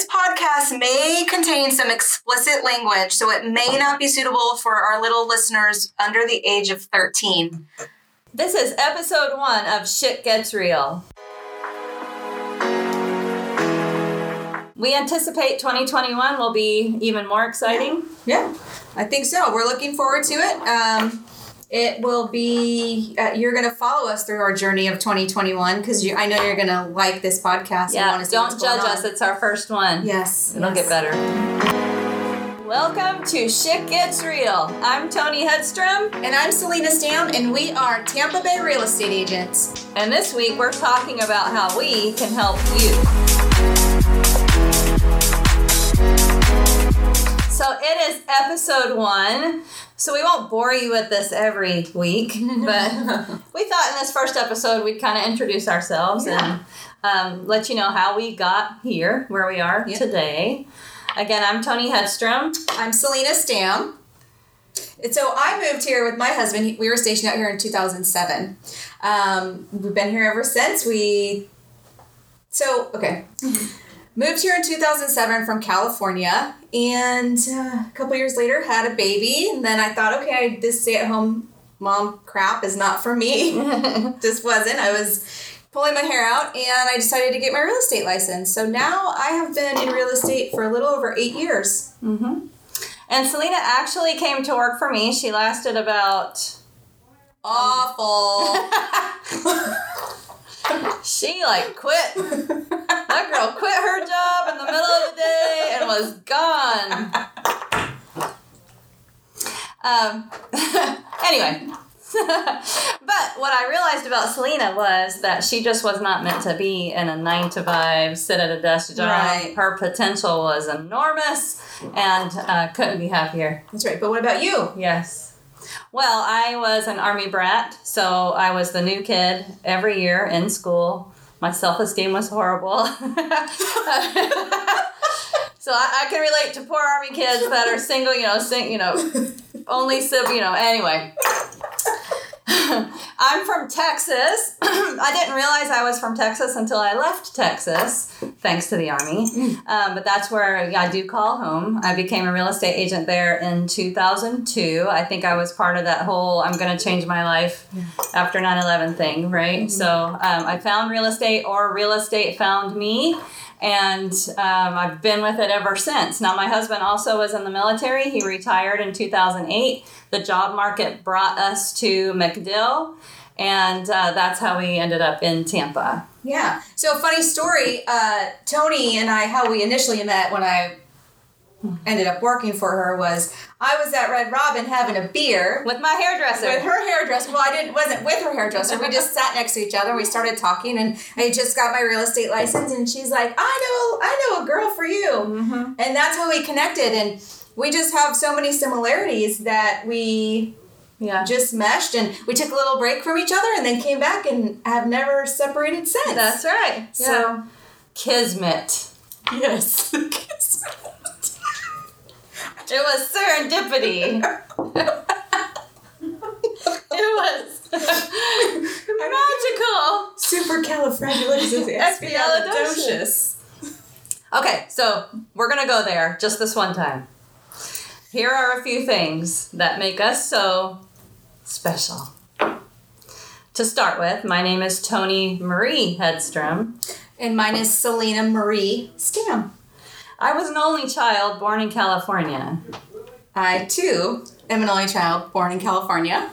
this podcast may contain some explicit language, so it may not be suitable for our little listeners under the age of 13. This is episode one of Shit Gets Real. We anticipate 2021 will be even more exciting. Yeah, I think so. We're looking forward to it. Um, it will be, uh, you're going to follow us through our journey of 2021 because I know you're going to like this podcast. Yeah, don't judge us. It's our first one. Yes. It'll yes. get better. Welcome to Shit Gets Real. I'm Tony Hedstrom, And I'm Selena Stam, and we are Tampa Bay real estate agents. and this week we're talking about how we can help you. So it is episode one. So we won't bore you with this every week, but we thought in this first episode we'd kind of introduce ourselves Yeah. and um, let you know how we got here, where we are Yep. today. Again, I'm Tony Hedstrom. I'm Selena Stam. And so I moved here with my husband. We were stationed out here in 2007. Um, we've been here ever since. We so okay. Moved here in 2007 from California, and uh, a couple years later had a baby. And then I thought, okay, this stay-at-home mom crap is not for me. Just wasn't. I was pulling my hair out, and I decided to get my real estate license. So now I have been in real estate for a little over eight years. Mm-hmm. And Selena actually came to work for me. She lasted about. Awful. She like quit. That girl quit her was gone. Um, anyway. but what I realized about Selena was that she just was not meant to be in a nine to five, sit at a desk job. Right. Her potential was enormous and uh, couldn't be happier. That's right. But what about you? Yes. Well, I was an army brat, so I was the new kid every year in school. My self esteem was horrible. so I, I can relate to poor army kids that are single, you know, sing, you know, only sib, you know. Anyway, I'm from Texas. I didn't realize I was from Texas until I left Texas, thanks to the army. Um, but that's where I do call home. I became a real estate agent there in 2002. I think I was part of that whole I'm going to change my life after 9 11 thing, right? So um, I found real estate, or real estate found me. And um, I've been with it ever since. Now, my husband also was in the military. He retired in 2008. The job market brought us to MacDill, and uh, that's how we ended up in Tampa. Yeah. So funny story. Uh, Tony and I, how we initially met when I ended up working for her was I was at Red Robin having a beer With my hairdresser. with her hairdresser. Well, I didn't wasn't with her hairdresser. We just sat next to each other. We started talking, and I just got my real estate license, and she's like, "I know, I know a girl for you," Mhm. and that's how we connected. And we just have so many similarities that we Yeah. just meshed, and we took a little break from each other, and then came back, and have never separated since. That's right. So- So, Kismet. yes. It was serendipity. it was magical. Supercalifragilisticexpialidocious. Okay, so we're gonna go there just this one time. Here are a few things that make us so special. To start with, my name is Tony Marie Hedstrom. And mine is Selena Marie Stam. I was an only child born in California. I too am an only child born in California.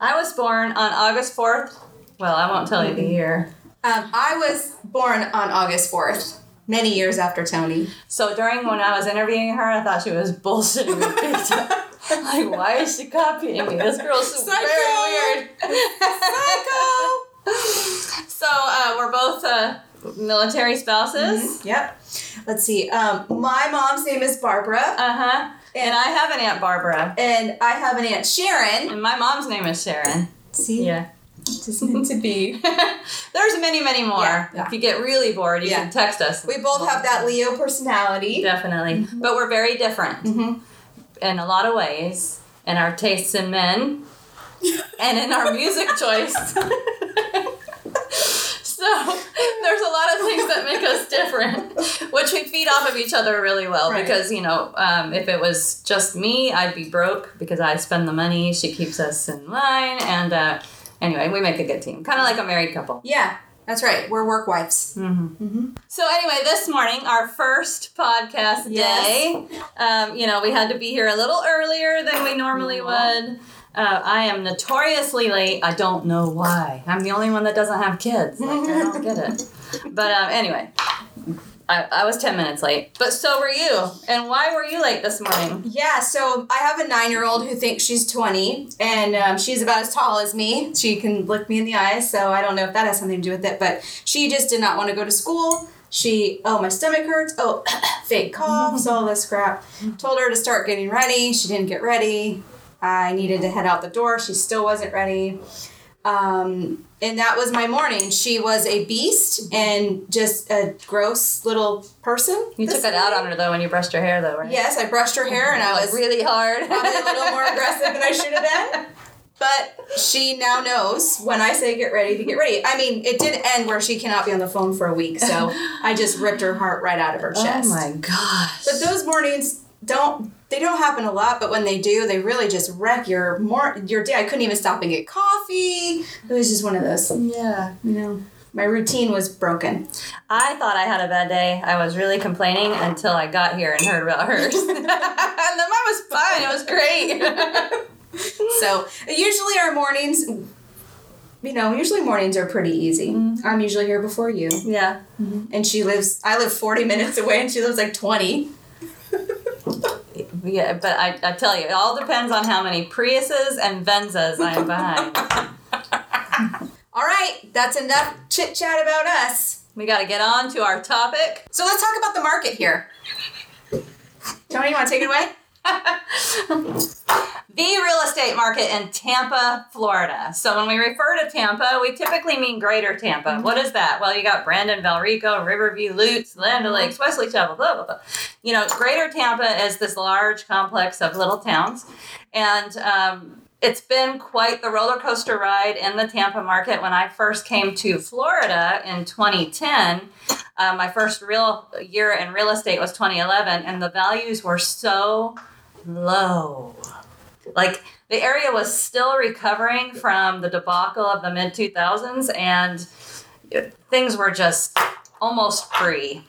I was born on August 4th. Well, I won't tell you the year. Um, I was born on August 4th, many years after Tony. So during when I was interviewing her, I thought she was bullshitting me big time. like, why is she copying me? This girl's so Psycho! very weird. Psycho! so uh, we're both uh, military spouses. Yep. Let's see. Um, my mom's name is Barbara, Uh huh. And I have an aunt Barbara, and I have an aunt Sharon. and my mom's name is Sharon. See, Yeah. just meant to be. There's many, many more. Yeah, yeah. If you get really bored, you Yeah. can text us. We both have that Leo personality. Definitely. But we're very different mm-hmm. in a lot of ways in our tastes in men and in our music choice. there's a lot of things that make us different, which we feed off of each other really well. Right. Because you know, um, if it was just me, I'd be broke because I spend the money. She keeps us in line, and uh, anyway, we make a good team, kind of like a married couple. Yeah, that's right. We're work wives. So anyway, this morning, our first podcast day. Um, you know, we had to be here a little earlier than we normally would. Uh, I am notoriously late. I don't know why. I'm the only one that doesn't have kids. Like, I don't get it. But um, anyway, I, I was 10 minutes late. But so were you. And why were you late this morning? Yeah, so I have a nine year old who thinks she's 20, and um, she's about as tall as me. She can look me in the eyes, so I don't know if that has something to do with it, but she just did not want to go to school. She, oh, my stomach hurts. Oh, fake coughs, all this crap. Told her to start getting ready. She didn't get ready. I needed to head out the door. She still wasn't ready. Um, and that was my morning. She was a beast and just a gross little person. You took it out on her though when you brushed her hair though, right? Yes, I brushed her hair and I was really hard. probably a little more aggressive than I should have been. But she now knows when I say get ready to get ready. I mean, it did end where she cannot be on the phone for a week, so I just ripped her heart right out of her chest. Oh my gosh. But those mornings don't they don't happen a lot, but when they do, they really just wreck your more your day. I couldn't even stop and get coffee. It was just one of those, yeah. you know. My routine was broken. I thought I had a bad day. I was really complaining until I got here and heard about hers. and then mine was fine. It was great. So usually our mornings, you know, usually mornings are pretty easy. Mm-hmm. I'm usually here before you. yeah. and she lives i live 40 minutes away and she lives like 20 Yeah, but I, I tell you, it all depends on how many Priuses and Venzas I am behind. all right that's enough chit chat about us we got to get on to our topic. so let's talk about the market here tony you want to take it away The real estate market in Tampa, Florida. So when we refer to Tampa, we typically mean Greater Tampa. What is that? Well, you got Brandon, Valrico, Riverview, Lutz, Land Lakes, Wesley Chapel, blah blah blah. You know, Greater Tampa is this large complex of little towns, and um, it's been quite the roller coaster ride in the Tampa market. When I first came to Florida in 2010, uh, my first real year in real estate was 2011, and the values were so low. Like the area was still recovering from the debacle of the mid 2000s, and things were just almost free.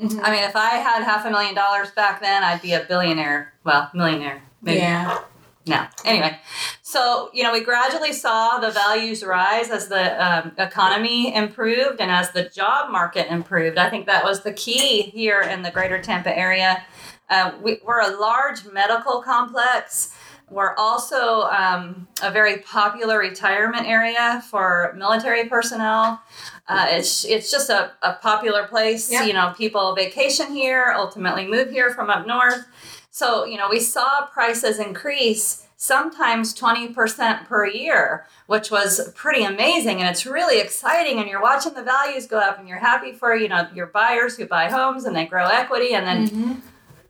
Mm-hmm. I mean, if I had half a million dollars back then, I'd be a billionaire. Well, millionaire. Maybe. yeah No. Anyway, so you know, we gradually saw the values rise as the um, economy improved and as the job market improved. I think that was the key here in the Greater Tampa area. Uh, we, we're a large medical complex. We're also um, a very popular retirement area for military personnel. Uh, it's it's just a, a popular place. Yeah. You know, people vacation here, ultimately move here from up north. So, you know, we saw prices increase sometimes 20% per year, which was pretty amazing. And it's really exciting. And you're watching the values go up and you're happy for, you know, your buyers who buy homes and they grow equity. And then, mm-hmm.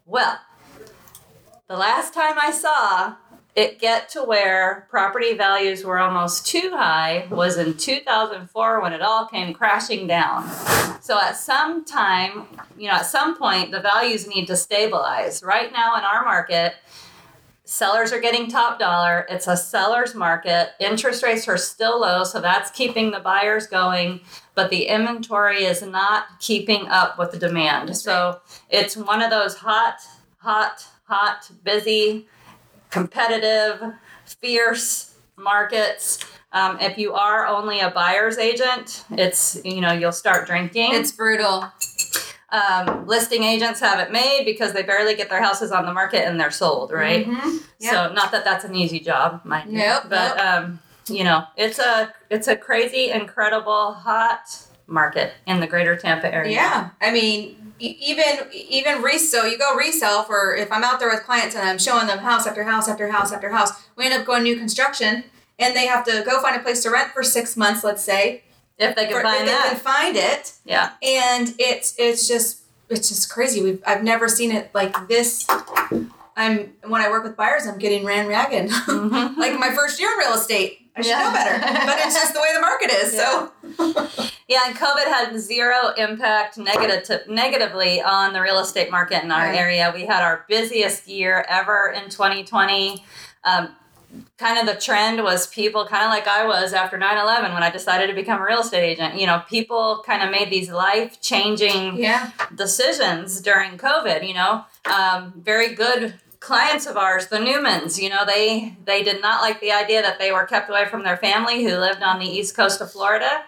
well, the last time I saw it get to where property values were almost too high was in 2004 when it all came crashing down. So at some time, you know, at some point, the values need to stabilize. Right now in our market, sellers are getting top dollar. It's a seller's market. Interest rates are still low, so that's keeping the buyers going, but the inventory is not keeping up with the demand. so it's one of those hot, hot, hot, busy, competitive, fierce markets. Um, if you are only a buyer's agent, it's you know you'll start drinking. it's brutal um, listing agents have it made because they barely get their houses on the market and they're sold, right? Mhm. So not that that's an easy job, mind you, Nope, but nope. um, you know it's a it's a crazy, incredible, hot market in the Greater Tampa area. yeah i mean even even resale you go resell for if i'm out there with clients and i'm showing them house after house after house after house we end up going new construction and they have to go find a place to rent for six months let's say if they can for, find if they that. can find it yeah. and it's it's just it's just crazy. We've I've never seen it like this. I'm when I work with buyers, I'm getting ran ragged. Mhm. like my first year in real estate, I should Yeah. know better. But it's just the way the market is. So Yeah, and COVID had zero impact negative negatively on the real estate market in our Right. area. We had our busiest year ever in 2020. Um, kind of the trend was people kind of like I was after 9/11 when I decided to become a real estate agent. You know, people kind of made these life-changing yeah. decisions during COVID. You know, um, very good clients of ours, the Newmans. You know, they they did not like the idea that they were kept away from their family who lived on the east coast of Florida.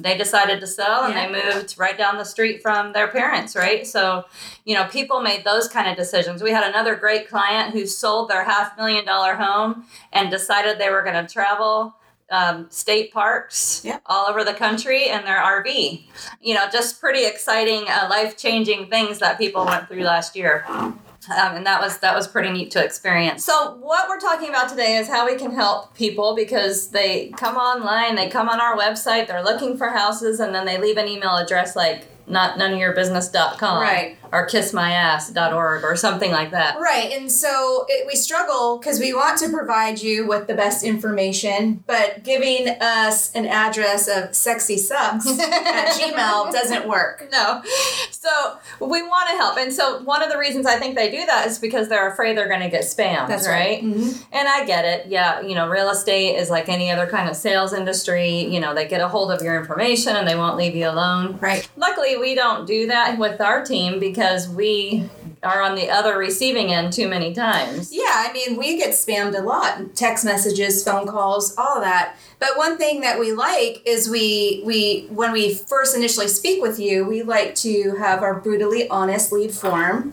They decided to sell and they moved right down the street from their parents, right? So, you know, people made those kind of decisions. We had another great client who sold their half million dollar home and decided they were going to travel um, state parks Yeah. all over the country in their RV. You know, just pretty exciting, uh, life changing things that people went through last year. Um, and that was that was pretty neat to experience. So what we're talking about today is how we can help people because they come online, they come on our website, they're looking for houses, and then they leave an email address like not none of your business.com Right. Or kissmyass.org or something like that. Right. And so it, we struggle because we want to provide you with the best information, but giving us an address of sexy sucks at Gmail doesn't work. No. So we want to help. And so one of the reasons I think they do that is because they're afraid they're going to get spammed, right? Mhm. And I get it. Yeah, you know, real estate is like any other kind of sales industry. You know, they get a hold of your information and they won't leave you alone. Right. Luckily, we don't do that with our team because we are on the other receiving end too many times. Yeah, I mean, we get spammed a lot. Text messages, phone calls, all that. But one thing that we like is we we when we first initially speak with you, we like to have our brutally honest lead form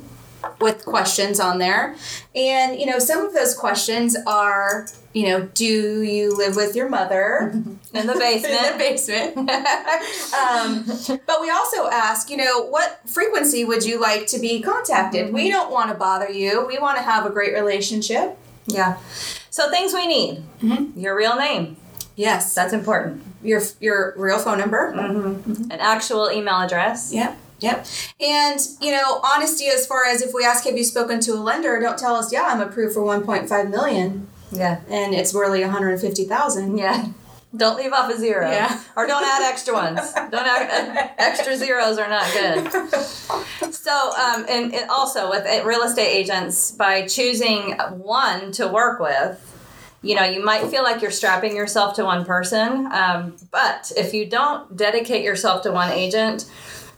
with questions on there. And you know, some of those questions are, you know, do you live with your mother? In the basement. in the basement. um, but we also ask, you know, what frequency would you like to be contacted? We don't want to bother you. We want to have a great relationship. yeah. So things we need. Mhm. Your real name. Yes, That's important. your your real phone number. An actual email address. Yep. Yep. And, you know, honesty as far as if we ask, have you spoken to a lender? Don't tell us, yeah, I'm approved for 1.5 million Yeah. and it's really 150,000. Yeah. Don't leave off a zero. Yeah. Or don't add extra ones. Don't add extra zeros are not good. So, um, and it also with real estate agents, by choosing one to work with, you know, you might feel like you're strapping yourself to one person. Um, but if you don't dedicate yourself to one agent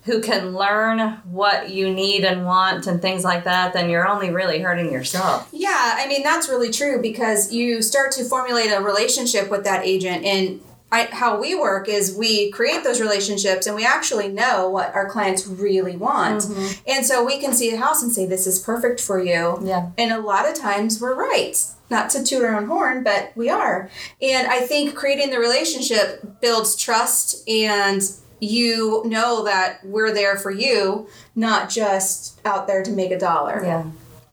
who can learn what you need and want and things like that, then you're only really hurting yourself. Yeah, I mean that's really true because you start to formulate a relationship with that agent and I, how we work is we create those relationships and we actually know what our clients really want. Mm-hmm. And so we can see a house and say this is perfect for you. Yeah. And a lot of times we're right. Not to toot our own horn, but we are. And I think creating the relationship builds trust and you know that we're there for you, not just out there to make a dollar. Yeah.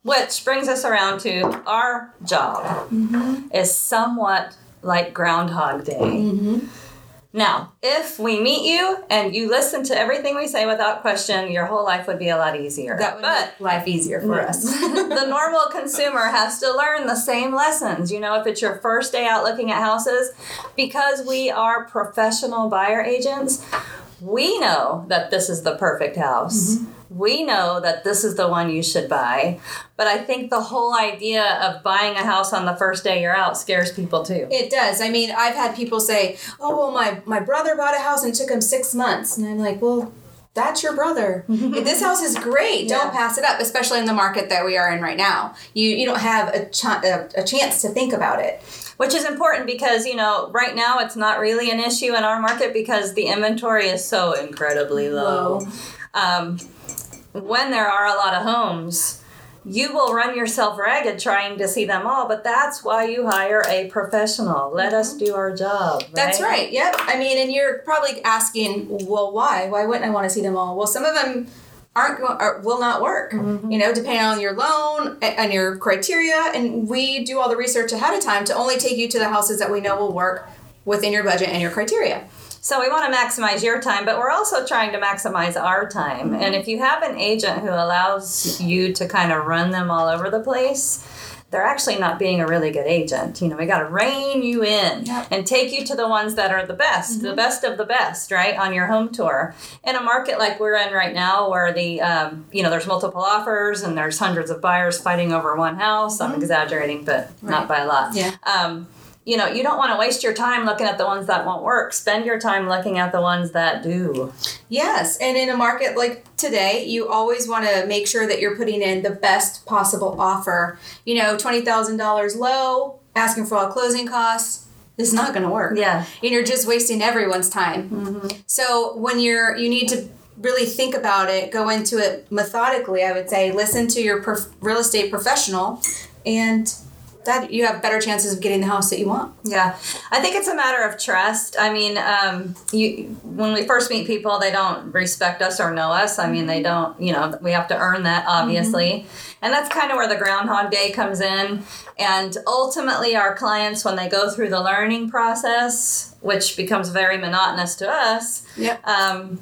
Which brings us around to our job is somewhat like Groundhog Day. Mm-hmm. Now, if we meet you and you listen to everything we say without question, your whole life would be a lot easier. That would but make life easier for us. the normal consumer has to learn the same lessons. You know, if it's your first day out looking at houses, because we are professional buyer agents, we know that this is the perfect house. Mm-hmm. We know that this is the one you should buy. But I think the whole idea of buying a house on the first day you're out scares people too. It does. I mean, I've had people say, "Oh, well, my my brother bought a house and it took him six months," and I'm like, "Well, that's your brother. this house is great. Yeah. Don't pass it up, especially in the market that we are in right now. You you don't have a ch- a, a chance to think about it. which is important because you know right now it's not really an issue in our market because the inventory is so incredibly low. Low. Um, when there are a lot of homes you will run yourself ragged trying to see them all but that's why you hire a professional let us mm-hmm. do our job That's right. Yep. I mean, and you're probably asking, well, why? Why wouldn't I want to see them all? Well, some of them aren't go- or will not work. Mm-hmm. You know, depending on your loan and your criteria, and we do all the research ahead of time to only take you to the houses that we know will work within your budget and your criteria. So we want to maximize your time, but we're also trying to maximize our time. And if you have an agent who allows you to kind of run them all over the place, they're actually not being a really good agent. You know, we got to rein you in Yep. and take you to the ones that are the best, the best of the best, right, on your home tour. In a market like we're in right now, where the um, you know there's multiple offers and there's hundreds of buyers fighting over one house. I'm exaggerating, but not by a lot. Yeah. Um, you know, you don't want to waste your time looking at the ones that won't work. Spend your time looking at the ones that do. Yes, and in a market like today, you always want to make sure that you're putting in the best possible offer. You know, twenty thousand dollars low, asking for all closing costs. This is not going to work. Yeah. and you're just wasting everyone's time. Mm-hmm. So when you're, you need to really think about it, go into it methodically. I would say listen to your prof- real estate professional, and that you have better chances of getting the house that you want. Yeah, I think it's a matter of trust. I mean, um, you when we first meet people, they don't respect us or know us. I mean, they don't. You know, we have to earn that, obviously, and that's kind of where the Groundhog Day comes in. And ultimately, our clients, when they go through the learning process, which becomes very monotonous to us, Yep. um,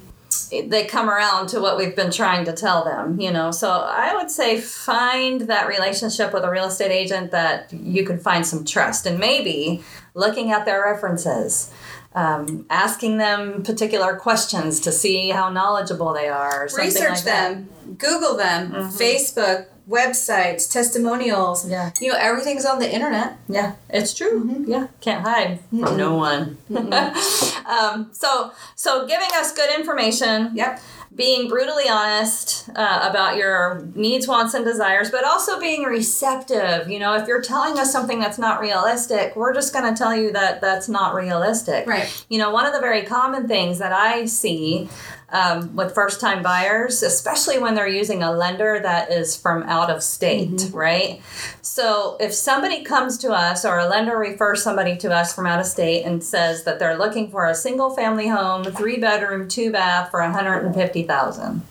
they come around to what we've been trying to tell them, you know. So I would say find that relationship with a real estate agent that you can find some trust and maybe looking at their references. Um, asking them particular questions to see how knowledgeable they are. Research like that. them, Google them, Facebook, websites, testimonials. Yeah. You know, everything's on the internet. Yeah, it's true. Yeah, can't hide from no one. um, so, so giving us good information. Yep. being brutally honest uh, about your needs, wants, and desires, but also being receptive. You know, if you're telling us something that's not realistic, we're just going to tell you that that's not realistic. Right. You know, one of the very common things that I see um, with first time buyers, especially when they're using a lender that is from out of state, right? So if somebody comes to us or a lender refers somebody to us from out of state and says that they're looking for a single family home, three bedroom, two bath for 150,000.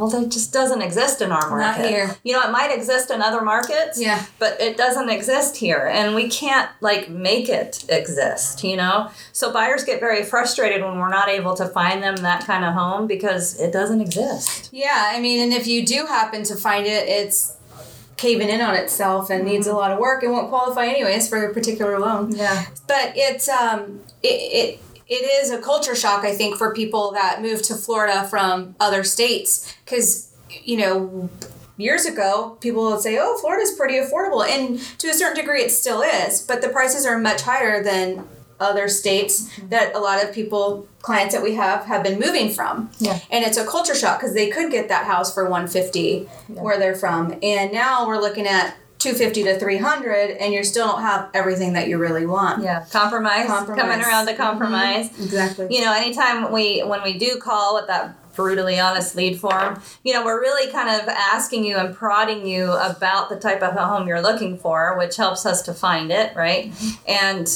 Well, that just doesn't exist in our market. Not here. You know, it might exist in other markets, Yeah. but it doesn't exist here and we can't like make it exist you know so buyers get very frustrated when we're not able to find them that kind of home because it doesn't exist Yeah, I mean, and if you do happen to find it, it's caving in on itself and needs a lot of work and won't qualify anyways for a particular loan. yeah But it's um it, it it is a culture shock I think for people that move to Florida from other states. Cuz you know years ago people would say oh Florida's pretty affordable. And to a certain degree it still is but the prices are much higher than other states that a lot of people clients that we have have been moving from. Yeah. and it's a culture shock because they could get that house for 150 where they're from. And now we're looking at 250 to 300 and you still don't have everything that you really want. Yeah compromise, Compromise. coming around to compromise. Exactly. You know anytime we when we do call with that brutally honest lead form you know we're really kind of asking you and prodding you about the type of a home you're looking for which helps us to find it right? And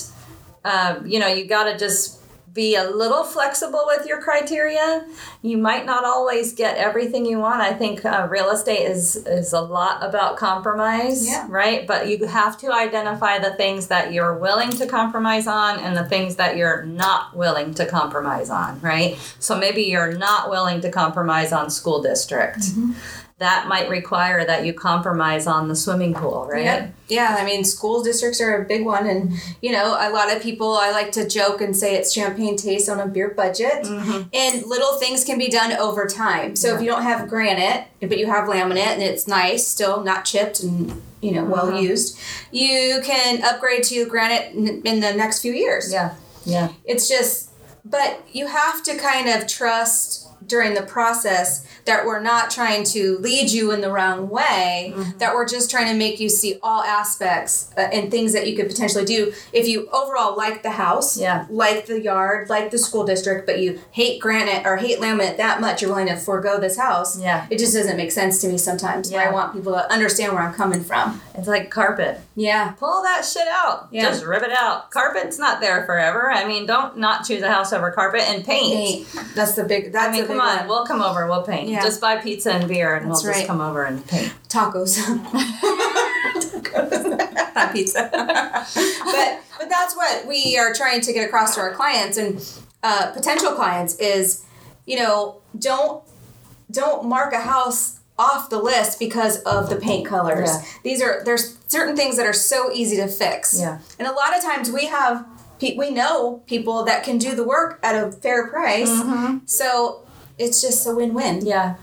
um, you know you got to just be a little flexible with your criteria. You might not always get everything you want. I think uh, real estate is is a lot about compromise Yeah. right? But you have to identify the things that you're willing to compromise on and the things that you're not willing to compromise on right? So maybe you're not willing to compromise on school district. Mm-hmm. That might require that you compromise on the swimming pool right Yep. Yeah, I mean, school districts are a big one. And, you know, a lot of people, I like to joke and say it's champagne taste on a beer budget. Mm-hmm. And little things can be done over time. So if you don't have granite, but you have laminate and it's nice, still not chipped and, you know, well Uh-huh. used, you can upgrade to granite in the next few years. yeah yeah It's just, but you have to kind of trust during the process that we're not trying to lead you in the wrong way, Mm-hmm. that we're just trying to make you see all aspects uh, and things that you could potentially do if you overall like the house, Yeah. like the yard, like the school district, but you hate granite or hate laminate that much, you're willing to forego this house. Yeah. It just doesn't make sense to me sometimes. Yeah. I want people to understand where I'm coming from. it's like carpet Yeah. pull that shit out. Yeah. Just rip it out. Carpet's not there forever. I mean, don't not choose a house over carpet and paint. Paint. That's the big, that's I mean, the come on, we'll come over, we'll paint. Yeah. Just buy pizza and beer and That's we'll just come over and paint. tacos. Not pizza. but but that's what we are trying to get across to our clients and uh, potential clients is, you know, don't don't mark a house off the list because of the paint colors. Yeah. These are there's certain things that are so easy to fix. Yeah. And a lot of times we have pe- we know people that can do the work at a fair price. So it's just a win-win. Yeah.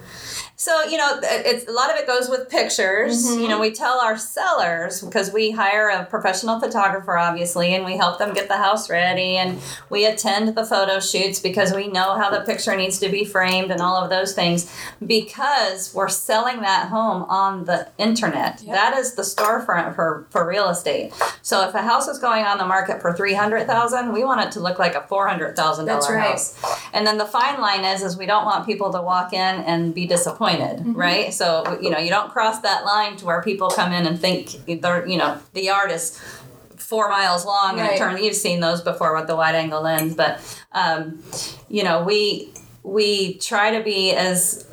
So you know, it's a lot of it goes with pictures. You know, mm-hmm. we tell our sellers because we hire a professional photographer, obviously, and we help them get the house ready, and we attend the photo shoots because we know how the picture needs to be framed and all of those things. Because we're selling that home on the internet. Yep. That is the storefront for for real estate. So if a house is going on the market for three hundred thousand, we want it to look like a four hundred thousand That's dollar right. house. And then the fine line is is we don't want people to walk in and be disappointed, Mm-hmm. right? So you know, you don't cross that line to where people come in and think they're you know the yard is four miles long Right. it turn you've seen those before with the wide angle lens, but um, you know we we try to be as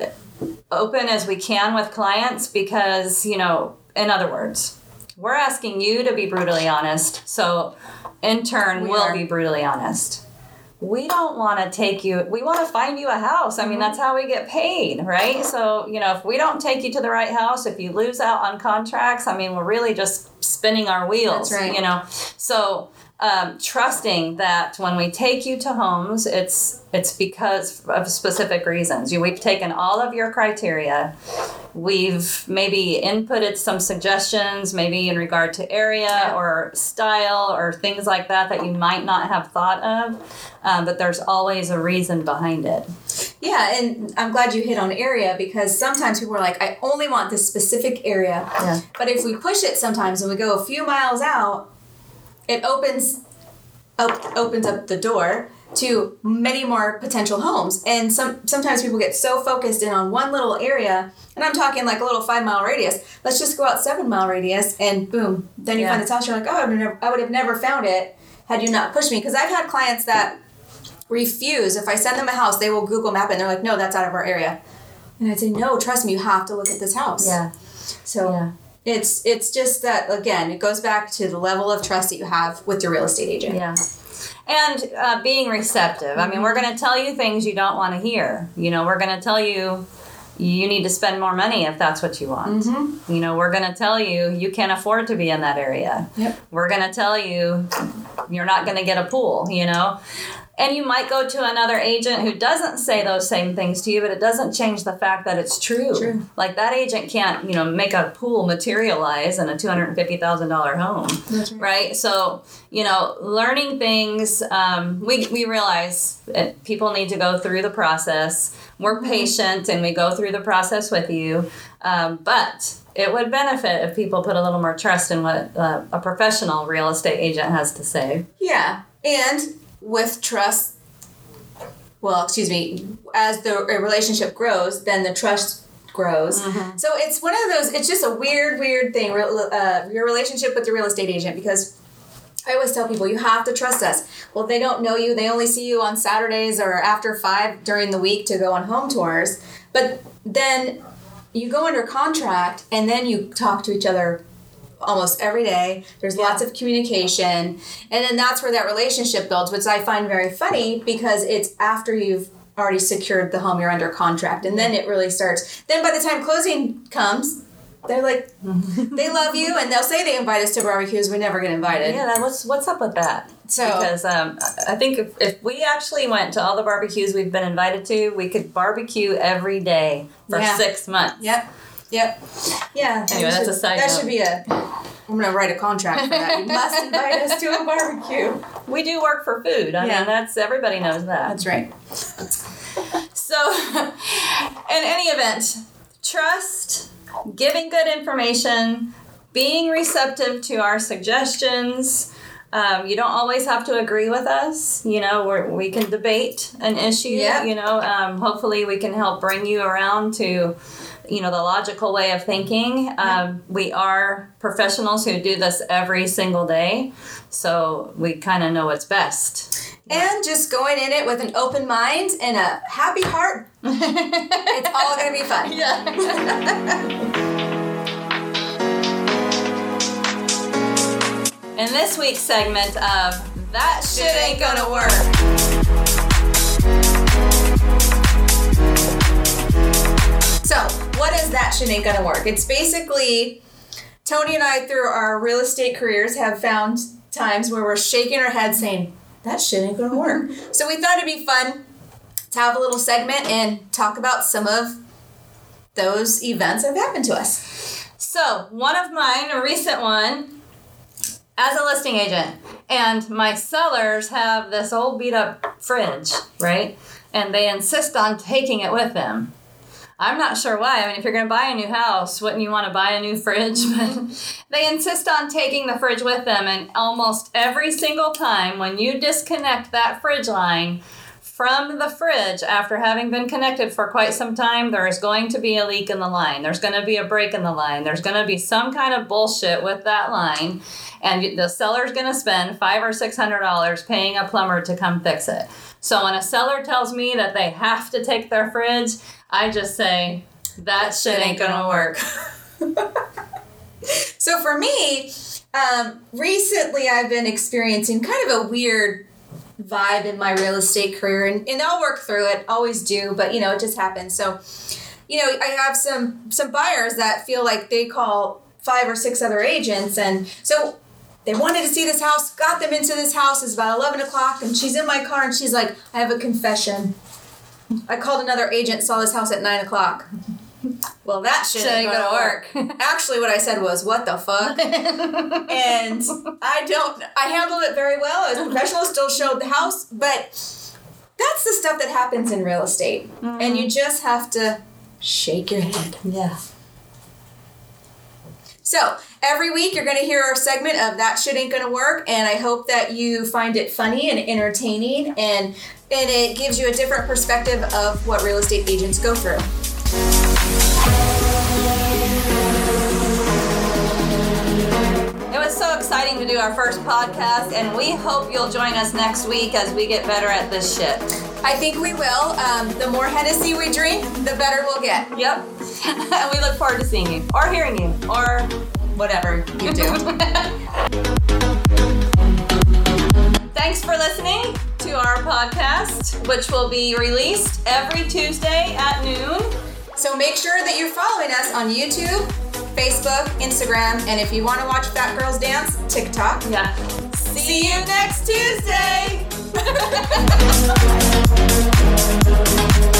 open as we can with clients because you know in other words we're asking you to be brutally honest so in turn We we'll are. be brutally honest we don't want to take you we want to find you a house i Mm-hmm. mean that's how we get paid right so you know if we don't take you to the right house if you lose out on contracts i mean we're really just spinning our wheels right. you know so um, trusting that when we take you to homes it's it's because of specific reasons you, we've taken all of your criteria we've maybe inputted some suggestions maybe in regard to area or style or things like that that you might not have thought of um, but there's always a reason behind it Yeah, and I'm glad you hit on area because sometimes people are like, I only want this specific area. Yeah. But if we push it sometimes and we go a few miles out, it opens op- opens up the door to many more potential homes. And some sometimes people get so focused in on one little area, and I'm talking like a little five mile radius. Let's just go out seven mile radius, and boom, then you Yeah. find this house. You're like, oh, I would, never, I would have never found it had you not pushed me. Because I've had clients that refuse. If I send them a house, they will Google map it, and they're like, no, that's out of our area. And I'd say, no, trust me, you have to look at this house. Yeah. So Yeah. It's it's just that again, it goes back to the level of trust that you have with your real estate agent. Yeah. And uh, being receptive. I mean, we're going to tell you things you don't want to hear. You know, we're going to tell you you need to spend more money if that's what you want. Mm-hmm. You know, we're going to tell you you can't afford to be in that area. Yep. We're going to tell you you're not going to get a pool, you know? And you might go to another agent who doesn't say those same things to you, but it doesn't change the fact that it's true. True. Like that agent can't, you know, make a pool materialize in a two hundred and fifty thousand dollar home, That's right. right? So you know, learning things. Um, we we realize that people need to go through the process. We're patient and we go through the process with you, um, but it would benefit if people put a little more trust in what uh, a professional real estate agent has to say. Yeah, and with trust, well, excuse me, as the relationship grows, then the trust grows. So it's one of those. It's just a weird, weird thing. Uh, your relationship with the real estate agent because. I always tell people you have to trust us. Well, they don't know you. They only see you on Saturdays or after five during the week to go on home tours. But then you go under contract and then you talk to each other almost every day. There's lots of communication. And then that's where that relationship builds, which I find very funny because it's after you've already secured the home, you're under contract. And then it really starts. Then by the time closing comes, they're like, they love you and they'll say they invite us to barbecues. We never get invited. Yeah, that, what's what's up with that? So- because um, I think if, if we actually went to all the barbecues we've been invited to, we could barbecue every day for Yeah. six months. Yep. Yep. Yeah. Anyway, we that's should- a side That note. should be a. I'm gonna write a contract for that. You must invite us to a barbecue. We do work for food. I Yeah. mean, that's everybody knows that. That's right. So, in any event, trust, giving good information, being receptive to our suggestions. Um, you don't always have to agree with us. You know, we're, we can debate an issue. Yeah. You know, um, hopefully we can help bring you around to, you know, the logical way of thinking. Um, we are professionals who do this every single day, so we kind of know what's best. And just going in it with an open mind and a happy heart, it's all gonna be fun. Yeah. In this week's segment of That Shit Ain't Gonna Work. So, what is that shit ain't gonna work? It's basically Tony and I, through our real estate careers, have found times where we're shaking our heads saying, that shit ain't gonna work. so we thought it'd be fun to have a little segment and talk about some of those events that have happened to us. So, one of mine, a recent one, as a listing agent, and my sellers have this old beat up fridge, right? And they insist on taking it with them. I'm not sure why. I mean, if you're going to buy a new house, wouldn't you want to buy a new fridge? But they insist on taking the fridge with them, and almost every single time when you disconnect that fridge line, from the fridge after having been connected for quite some time, there is going to be a leak in the line. There's going to be a break in the line. There's going to be some kind of bullshit with that line, and the seller's going to spend five or six hundred dollars paying a plumber to come fix it. So when a seller tells me that they have to take their fridge, I just say that shit ain't gonna work. so for me, um, recently I've been experiencing kind of a weird vibe in my real estate career and, and I'll work through it always do but you know it just happens. So you know I have some some buyers that feel like they call five or six other agents and so they wanted to see this house got them into this house it's about 11 o'clock and she's in my car and she's like I have a confession I called another agent saw this house at 9 o'clock well, that shit ain't gonna, work. Actually, what I said was, "What the fuck?" and I don't. I handled it very well. I was professional. Still showed the house, but that's the stuff that happens in real estate, mm-hmm. and you just have to shake your head. Yeah. So every week you're going to hear our segment of that shit ain't going to work, and I hope that you find it funny and entertaining, and and it gives you a different perspective of what real estate agents go through. It was so exciting to do our first podcast, and we hope you'll join us next week as we get better at this shit. I think we will. Um, the more Hennessy we drink, the better we'll get. Yep. and we look forward to seeing you, or hearing you, or whatever you do. Thanks for listening to our podcast, which will be released every Tuesday at noon. So make sure that you're following us on YouTube, Facebook, Instagram, and if you want to watch Fat Girls Dance, TikTok. Yeah. See, See you next Tuesday.